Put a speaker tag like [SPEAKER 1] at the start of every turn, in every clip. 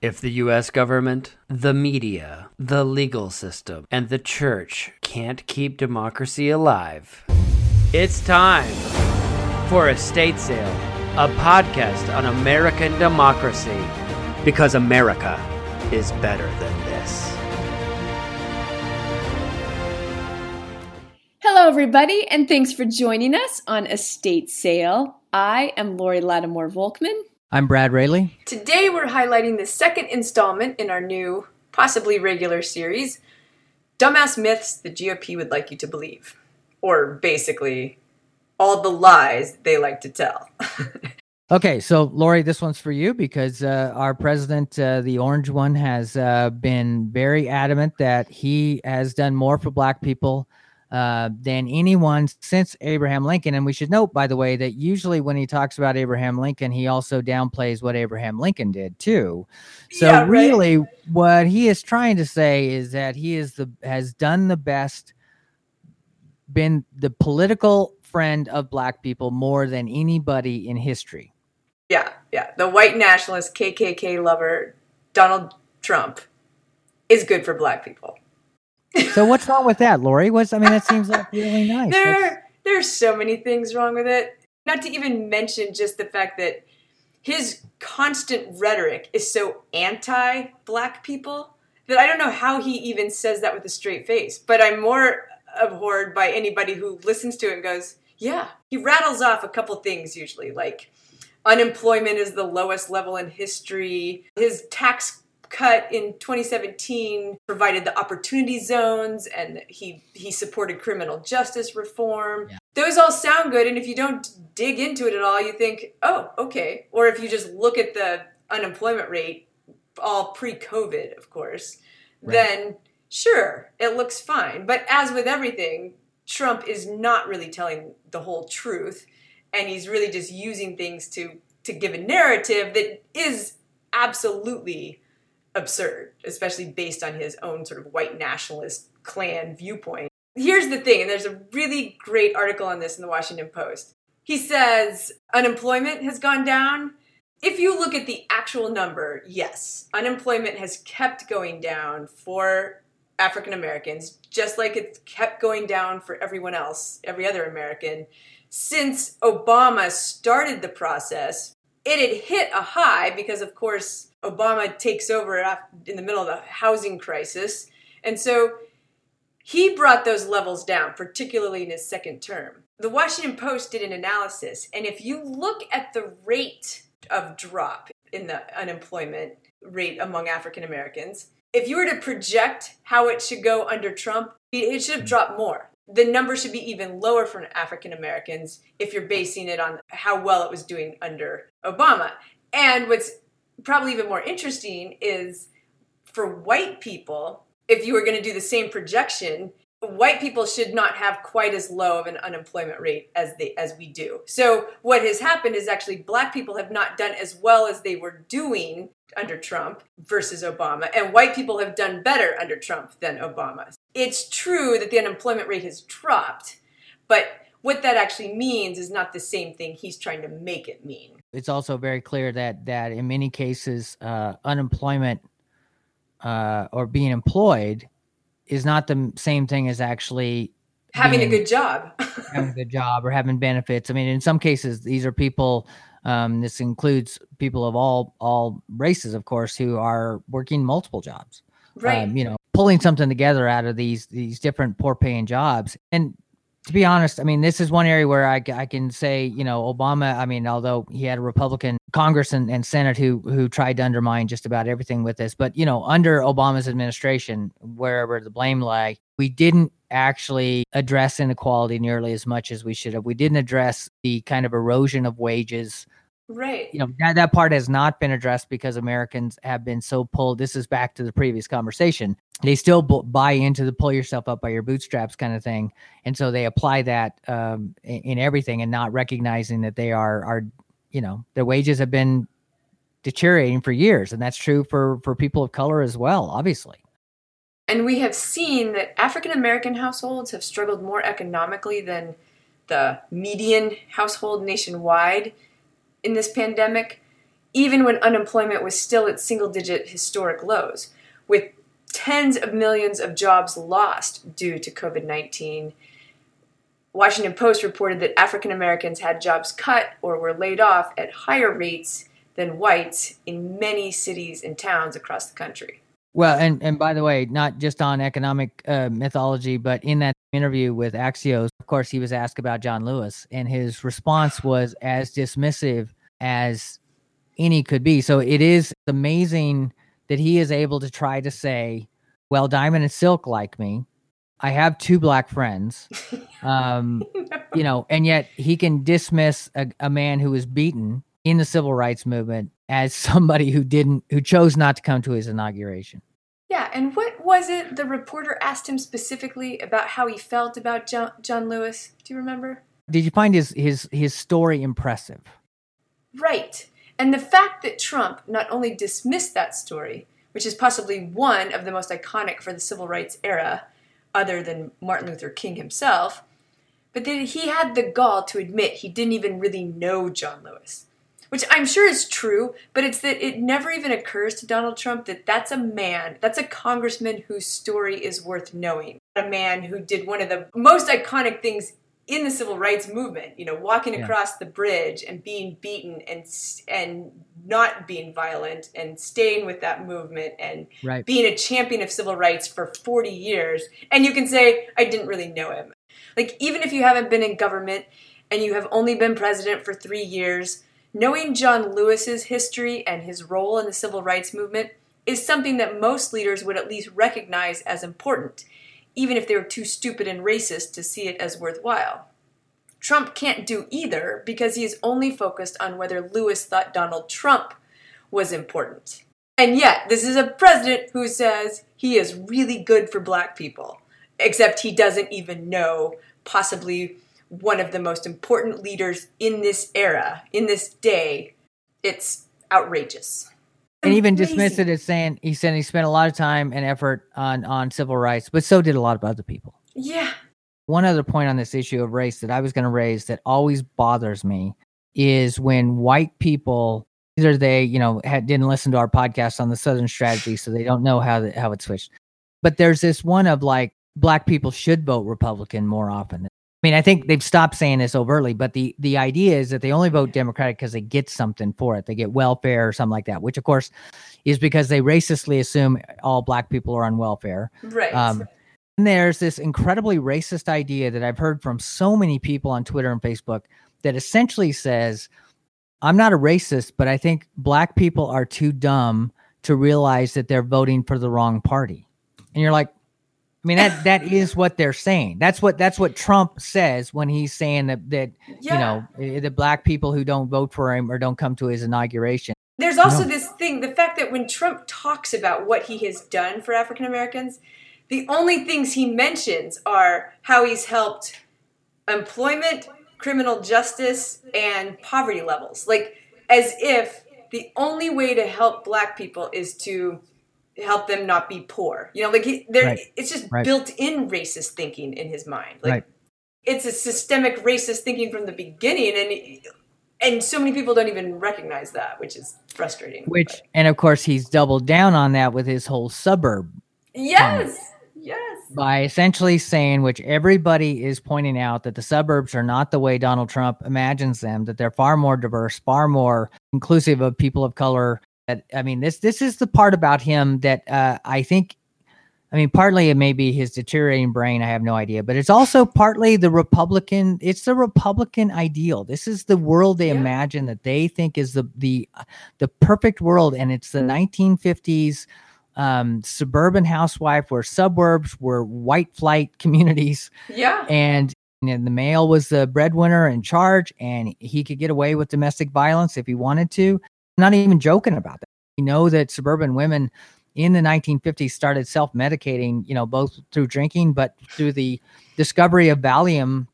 [SPEAKER 1] If the US government, the media, the legal system, and the church can't keep democracy alive, it's time for Estate Sale, a podcast on American democracy. Because America is better than this.
[SPEAKER 2] Hello, everybody, and thanks for joining us on Estate Sale. I am Lori Lattimore Volkman.
[SPEAKER 3] I'm Brad Rayleigh.
[SPEAKER 2] Today, we're highlighting the second installment in our new, possibly regular series Dumbass Myths the GOP Would Like You to Believe. Or basically, all the lies they like to tell.
[SPEAKER 3] okay, so Lori, this one's for you because uh, our president, uh, the orange one, has uh, been very adamant that he has done more for black people uh, than anyone since Abraham Lincoln. And we should note, by the way, that usually when he talks about Abraham Lincoln, he also downplays what Abraham Lincoln did too. So yeah, right. really, what he is trying to say is that he is the has done the best, been the political friend of black people more than anybody in history.
[SPEAKER 2] Yeah, yeah. The white nationalist KKK lover Donald Trump is good for black people
[SPEAKER 3] so what's wrong with that, Lori? What's I mean, that seems like really nice.
[SPEAKER 2] There, there's so many things wrong with it. Not to even mention just the fact that his constant rhetoric is so anti-black people that I don't know how he even says that with a straight face. But I'm more abhorred by anybody who listens to it and goes, "Yeah." He rattles off a couple things usually, like unemployment is the lowest level in history. His tax cut in 2017 provided the opportunity zones and he he supported criminal justice reform yeah. those all sound good and if you don't dig into it at all you think oh okay or if you just look at the unemployment rate all pre-covid of course right. then sure it looks fine but as with everything trump is not really telling the whole truth and he's really just using things to to give a narrative that is absolutely absurd, especially based on his own sort of white nationalist Klan viewpoint. Here's the thing, and there's a really great article on this in the Washington Post. He says unemployment has gone down. If you look at the actual number, yes, unemployment has kept going down for African Americans, just like it's kept going down for everyone else, every other American, since Obama started the process. It had hit a high because, of course, Obama takes over in the middle of the housing crisis. And so he brought those levels down, particularly in his second term. The Washington Post did an analysis, and if you look at the rate of drop in the unemployment rate among African Americans, if you were to project how it should go under Trump, it should have dropped more. The number should be even lower for African Americans if you're basing it on how well it was doing under Obama. And what's probably even more interesting is for white people, if you were going to do the same projection, white people should not have quite as low of an unemployment rate as they as we do. So what has happened is actually black people have not done as well as they were doing under Trump versus Obama and white people have done better under Trump than Obama. It's true that the unemployment rate has dropped, but what that actually means is not the same thing he's trying to make it mean.
[SPEAKER 3] It's also very clear that that in many cases, uh, unemployment uh, or being employed is not the same thing as actually
[SPEAKER 2] having being, a good job,
[SPEAKER 3] having a good job or having benefits. I mean, in some cases, these are people. Um, this includes people of all all races, of course, who are working multiple jobs.
[SPEAKER 2] Right. Um,
[SPEAKER 3] you know, pulling something together out of these these different poor paying jobs and to be honest, I mean, this is one area where I, I can say, you know, Obama, I mean, although he had a Republican Congress and, and Senate who who tried to undermine just about everything with this, but you know, under Obama's administration, wherever the blame lay, we didn't actually address inequality nearly as much as we should have. We didn't address the kind of erosion of wages
[SPEAKER 2] Right.
[SPEAKER 3] You know, that, that part has not been addressed because Americans have been so pulled. This is back to the previous conversation. They still b- buy into the pull yourself up by your bootstraps kind of thing. And so they apply that um, in, in everything and not recognizing that they are, are, you know, their wages have been deteriorating for years. And that's true for, for people of color as well, obviously.
[SPEAKER 2] And we have seen that African American households have struggled more economically than the median household nationwide in this pandemic. even when unemployment was still at single digit historic lows, with tens of millions of jobs lost due to COVID 19. Washington Post reported that African Americans had jobs cut or were laid off at higher rates than whites in many cities and towns across the country.
[SPEAKER 3] Well, and and by the way, not just on economic uh, mythology, but in that interview with Axios, of course, he was asked about John Lewis, and his response was as dismissive as any could be. So it is amazing that he is able to try to say, "Well, Diamond and Silk like me. I have two black friends, um, you know, and yet he can dismiss a, a man who was beaten in the civil rights movement as somebody who didn't who chose not to come to his inauguration.
[SPEAKER 2] Yeah, and what was it the reporter asked him specifically about how he felt about John, John Lewis? Do you remember?
[SPEAKER 3] Did you find his his his story impressive?
[SPEAKER 2] Right. And the fact that Trump not only dismissed that story, which is possibly one of the most iconic for the civil rights era, other than Martin Luther King himself, but that he had the gall to admit he didn't even really know John Lewis which I'm sure is true, but it's that it never even occurs to Donald Trump that that's a man, that's a congressman whose story is worth knowing. A man who did one of the most iconic things in the civil rights movement, you know, walking yeah. across the bridge and being beaten and and not being violent and staying with that movement and right. being a champion of civil rights for 40 years. And you can say I didn't really know him. Like even if you haven't been in government and you have only been president for 3 years, Knowing John Lewis's history and his role in the civil rights movement is something that most leaders would at least recognize as important, even if they were too stupid and racist to see it as worthwhile. Trump can't do either because he is only focused on whether Lewis thought Donald Trump was important. And yet, this is a president who says he is really good for black people, except he doesn't even know possibly one of the most important leaders in this era, in this day. It's outrageous.
[SPEAKER 3] And even dismiss it as saying he said he spent a lot of time and effort on on civil rights, but so did a lot of other people.
[SPEAKER 2] Yeah.
[SPEAKER 3] One other point on this issue of race that I was going to raise that always bothers me is when white people either they you know had, didn't listen to our podcast on the Southern Strategy, so they don't know how the, how it switched. But there's this one of like black people should vote Republican more often. I mean, I think they've stopped saying this overtly, but the the idea is that they only vote Democratic because they get something for it. They get welfare or something like that, which of course is because they racistly assume all black people are on welfare.
[SPEAKER 2] Right. Um,
[SPEAKER 3] and there's this incredibly racist idea that I've heard from so many people on Twitter and Facebook that essentially says, "I'm not a racist, but I think black people are too dumb to realize that they're voting for the wrong party." And you're like, mean that that is what they're saying. That's what that's what Trump says when he's saying that that yeah. you know eh, the black people who don't vote for him or don't come to his inauguration.
[SPEAKER 2] There's also no. this thing, the fact that when Trump talks about what he has done for African Americans, the only things he mentions are how he's helped employment, criminal justice, and poverty levels. Like as if the only way to help black people is to help them not be poor. You know, like he, right. it's just right. built-in racist thinking in his mind. Like right. it's a systemic racist thinking from the beginning, and and so many people don't even recognize that, which is frustrating.
[SPEAKER 3] Which, but. and of course, he's doubled down on that with his whole suburb.
[SPEAKER 2] Yes. Yes.
[SPEAKER 3] By essentially saying, which everybody is pointing out, that the suburbs are not the way Donald Trump imagines them, that they're far more diverse, far more inclusive of people of color, I mean, this this is the part about him that uh, I think. I mean, partly it may be his deteriorating brain. I have no idea, but it's also partly the Republican. It's the Republican ideal. This is the world they yeah. imagine that they think is the the the perfect world, and it's the 1950s um, suburban housewife where suburbs were white flight communities.
[SPEAKER 2] Yeah,
[SPEAKER 3] and and the male was the breadwinner in charge and he could get away with domestic violence if he wanted to not even joking about that. We know that suburban women in the 1950s started self-medicating, you know, both through drinking, but through the discovery of Valium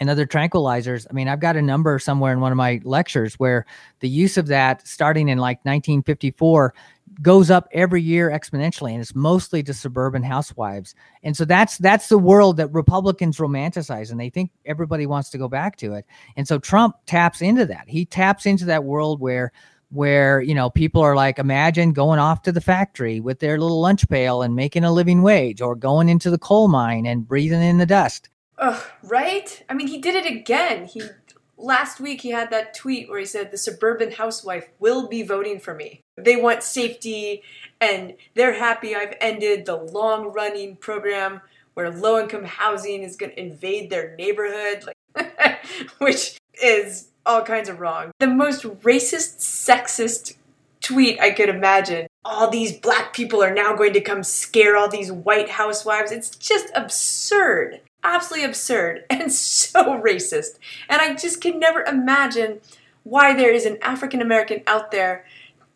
[SPEAKER 3] and other tranquilizers. I mean, I've got a number somewhere in one of my lectures where the use of that starting in like 1954 goes up every year exponentially and it's mostly to suburban housewives. And so that's that's the world that Republicans romanticize and they think everybody wants to go back to it. And so Trump taps into that. He taps into that world where where you know people are like imagine going off to the factory with their little lunch pail and making a living wage or going into the coal mine and breathing in the dust
[SPEAKER 2] Ugh, right? I mean, he did it again. He last week he had that tweet where he said the suburban housewife will be voting for me. They want safety and they're happy I've ended the long-running program where low-income housing is going to invade their neighborhood, like, which is all kinds of wrong. The most racist, sexist tweet I could imagine. All these black people are now going to come scare all these white housewives. It's just absurd absolutely absurd and so racist. And I just can never imagine why there is an African American out there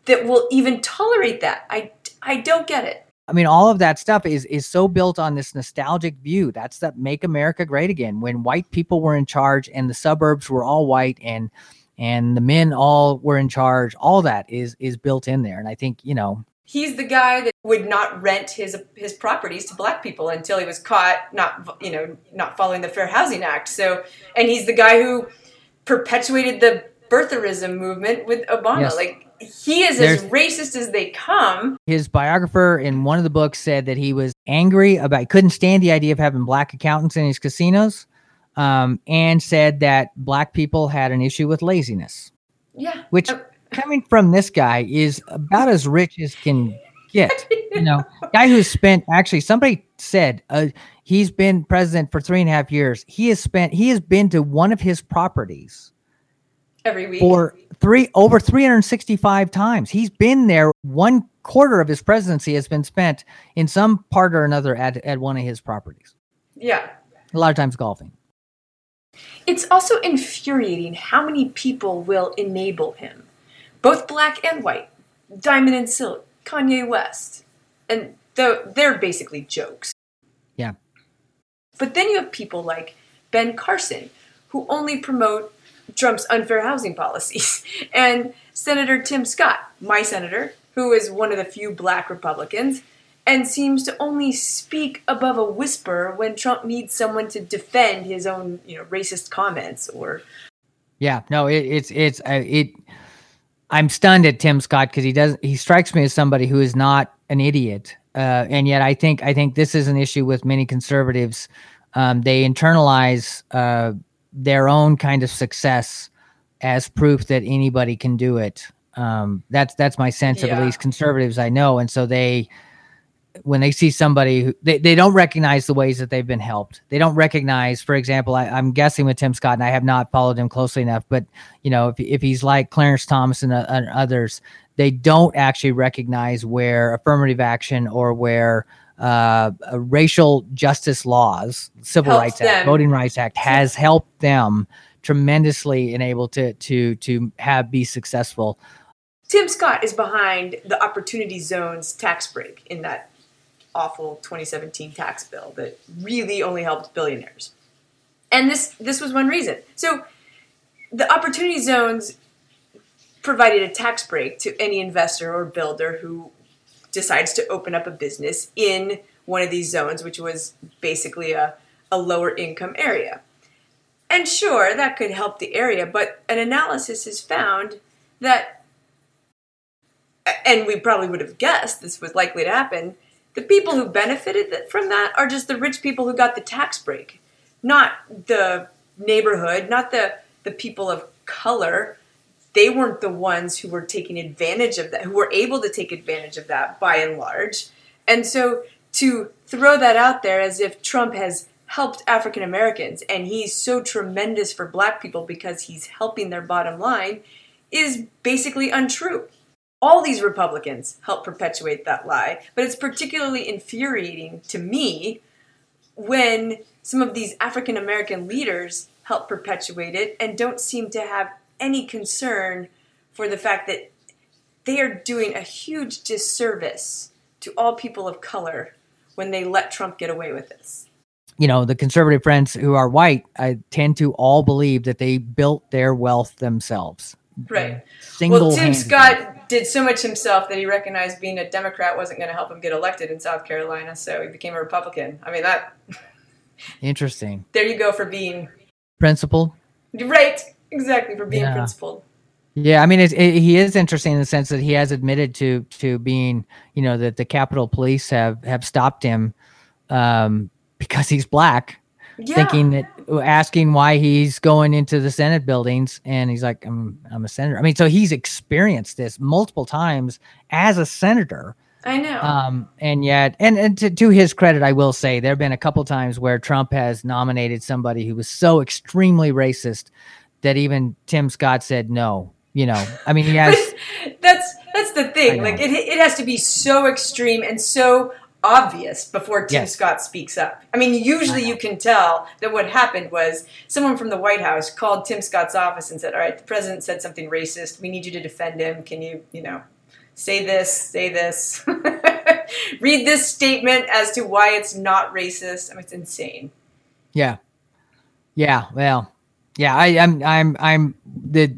[SPEAKER 2] that will even tolerate that. I, I don't get it.
[SPEAKER 3] I mean, all of that stuff is is so built on this nostalgic view. That's that make America great again. When white people were in charge and the suburbs were all white and and the men all were in charge, all that is is built in there. And I think, you know,
[SPEAKER 2] he's the guy that would not rent his his properties to black people until he was caught not you know not following the Fair Housing Act. So, and he's the guy who perpetuated the birtherism movement with Obama. Yes. Like he is There's, as racist as they come.
[SPEAKER 3] His biographer in one of the books said that he was angry about couldn't stand the idea of having black accountants in his casinos, um, and said that black people had an issue with laziness.
[SPEAKER 2] Yeah,
[SPEAKER 3] which. Uh, coming from this guy is about as rich as can get. You know, guy who's spent actually somebody said uh, he's been president for three and a half years. He has spent he has been to one of his properties
[SPEAKER 2] every week
[SPEAKER 3] for three over 365 times. He's been there. One quarter of his presidency has been spent in some part or another at, at one of his properties.
[SPEAKER 2] Yeah.
[SPEAKER 3] A lot of times golfing.
[SPEAKER 2] It's also infuriating how many people will enable him both black and white, Diamond and Silk, Kanye West, and they're basically jokes.
[SPEAKER 3] Yeah.
[SPEAKER 2] But then you have people like Ben Carson, who only promote Trump's unfair housing policies, and Senator Tim Scott, my senator, who is one of the few black Republicans, and seems to only speak above a whisper when Trump needs someone to defend his own, you know, racist comments or.
[SPEAKER 3] Yeah, no, it, it's it's uh, it I'm stunned at Tim Scott because he does he strikes me as somebody who is not an idiot, uh, and yet I think I think this is an issue with many conservatives. Um, they internalize uh, their own kind of success as proof that anybody can do it. Um, that's that's my sense yeah. of at least conservatives I know, and so they when they see somebody who they, they don't recognize the ways that they've been helped they don't recognize for example I, am guessing with tim scott and i have not followed him closely enough but you know if, if he's like clarence thomas and, uh, and others they don't actually recognize where affirmative action or where uh, racial justice laws civil rights them. act voting rights act has helped them tremendously and able to to to have be successful
[SPEAKER 2] Tim Scott is behind the Opportunity Zones tax break in that awful 2017 tax bill that really only helped billionaires. And this this was one reason. So the opportunity zones provided a tax break to any investor or builder who decides to open up a business in one of these zones, which was basically a, a lower income area. And sure, that could help the area, but an analysis has found that, and we probably would have guessed this was likely to happen, the people who benefited from that are just the rich people who got the tax break, not the neighborhood, not the, the people of color. They weren't the ones who were taking advantage of that, who were able to take advantage of that by and large. And so to throw that out there as if Trump has helped African Americans and he's so tremendous for black people because he's helping their bottom line is basically untrue all these Republicans help perpetuate that lie, but it's particularly infuriating to me when some of these African American leaders help perpetuate it and don't seem to have any concern for the fact that they are doing a huge disservice to all people of color when they let Trump get away with this.
[SPEAKER 3] You know, the conservative friends who are white, I tend to all believe that they built their wealth themselves.
[SPEAKER 2] Right. well, Tim Scott did so much himself that he recognized being a Democrat wasn't going to help him get elected in South Carolina, so he became a Republican. I mean, that.
[SPEAKER 3] Interesting.
[SPEAKER 2] There you go for being
[SPEAKER 3] principled.
[SPEAKER 2] Right. Exactly for being yeah. principled.
[SPEAKER 3] Yeah, I mean, it, he is interesting in the sense that he has admitted to to being, you know, that the Capitol Police have have stopped him um, because he's black, yeah. thinking that asking why he's going into the Senate buildings, and he's like, "I'm I'm a senator." I mean, so he's experienced this multiple times as a senator.
[SPEAKER 2] I know.
[SPEAKER 3] Um, and yet, and, and to, to his credit, I will say there have been a couple times where Trump has nominated somebody who was so extremely racist that even Tim Scott said no. You know, I mean, he has.
[SPEAKER 2] that's that's the thing. Like it, it has to be so extreme and so obvious before Tim yes. Scott speaks up. I mean, usually you can tell that what happened was someone from the White House called Tim Scott's office and said, "All right, the president said something racist. We need you to defend him. Can you, you know, say this, say this, read this statement as to why it's not racist?" I mean, it's insane.
[SPEAKER 3] Yeah, yeah. Well, yeah. I, I'm, I'm, I'm the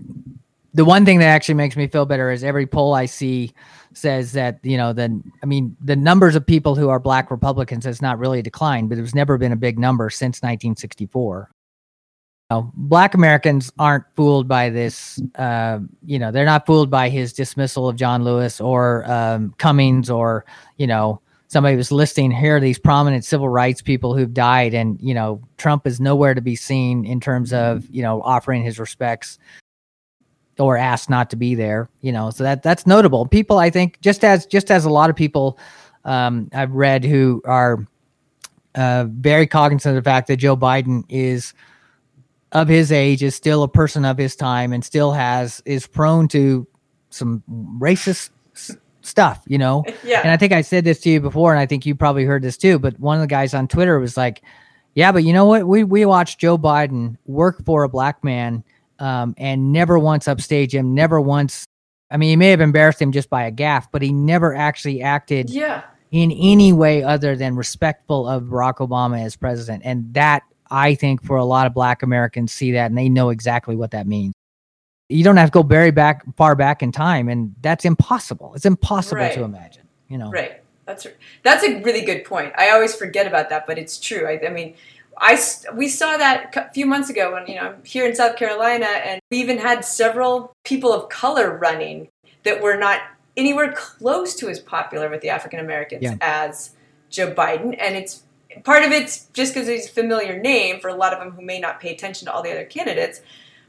[SPEAKER 3] the one thing that actually makes me feel better is every poll I see says that you know the I mean the numbers of people who are black Republicans has not really declined, but there's never been a big number since 1964. You know, black Americans aren't fooled by this. Uh, you know, they're not fooled by his dismissal of John Lewis or um, Cummings or you know somebody was listing here these prominent civil rights people who've died, and you know Trump is nowhere to be seen in terms of you know offering his respects or asked not to be there you know so that that's notable. People i think just as just as a lot of people um, i've read who are uh, very cognizant of the fact that joe biden is of his age is still a person of his time and still has is prone to some racist stuff you know
[SPEAKER 2] yeah
[SPEAKER 3] and i think i said this to you before and i think you probably heard this too but one of the guys on twitter was like yeah but you know what we we watched joe biden work for a black man um, and never once upstage him, never once. I mean, he may have embarrassed him just by a gaffe, but he never actually acted
[SPEAKER 2] yeah.
[SPEAKER 3] in any way other than respectful of Barack Obama as president. And that, I think, for a lot of Black Americans, see that and they know exactly what that means. You don't have to go very back, far back in time, and that's impossible. It's impossible right. to imagine. You know,
[SPEAKER 2] right? That's that's a really good point. I always forget about that, but it's true. I, I mean, I we saw that a few months ago when you know I'm here in South Carolina, and we even had several people of color running that were not anywhere close to as popular with the African Americans yeah. as Joe Biden, and it's part of it's just because he's a familiar name for a lot of them who may not pay attention to all the other candidates.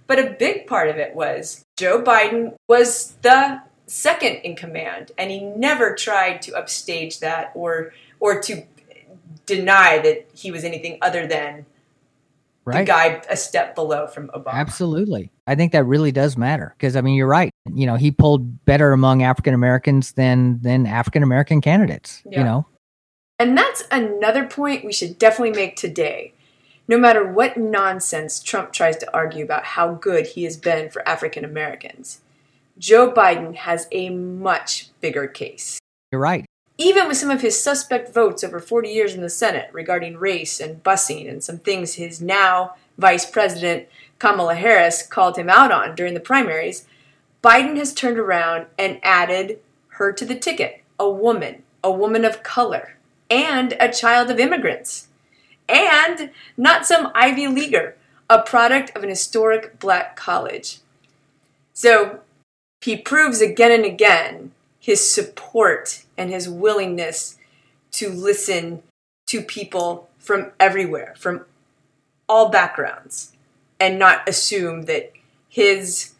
[SPEAKER 2] But a big part of it was Joe Biden was the second in command, and he never tried to upstage that or or to deny that he was anything other than right. the guy a step below from Obama.
[SPEAKER 3] Absolutely. I think that really does matter because I mean you're right. You know, he pulled better among African Americans than than African American candidates, yeah. you know.
[SPEAKER 2] And that's another point we should definitely make today. No matter what nonsense Trump tries to argue about how good he has been for African Americans, Joe Biden has a much bigger case.
[SPEAKER 3] You're right
[SPEAKER 2] even with some of his suspect votes over 40 years in the Senate regarding race and busing and some things his now Vice President Kamala Harris called him out on during the primaries, Biden has turned around and added her to the ticket a woman, a woman of color, and a child of immigrants. And not some Ivy Leaguer, a product of an historic black college. So he proves again and again his support and his willingness to listen to people from everywhere, from all backgrounds, and not assume that his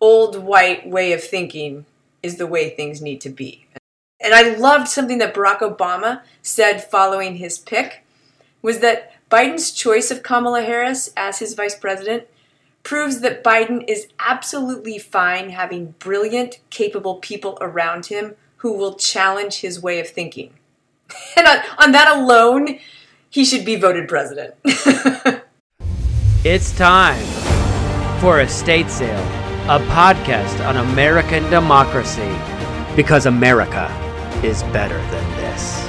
[SPEAKER 2] old white way of thinking is the way things need to be. And I loved something that Barack Obama said following his pick was that Biden's choice of Kamala Harris as his vice president proves that Biden is absolutely fine having brilliant, capable people around him who will challenge his way of thinking. And on, on that alone, he should be voted president.
[SPEAKER 1] it's time for Estate Sale, a podcast on American democracy, because America is better than this.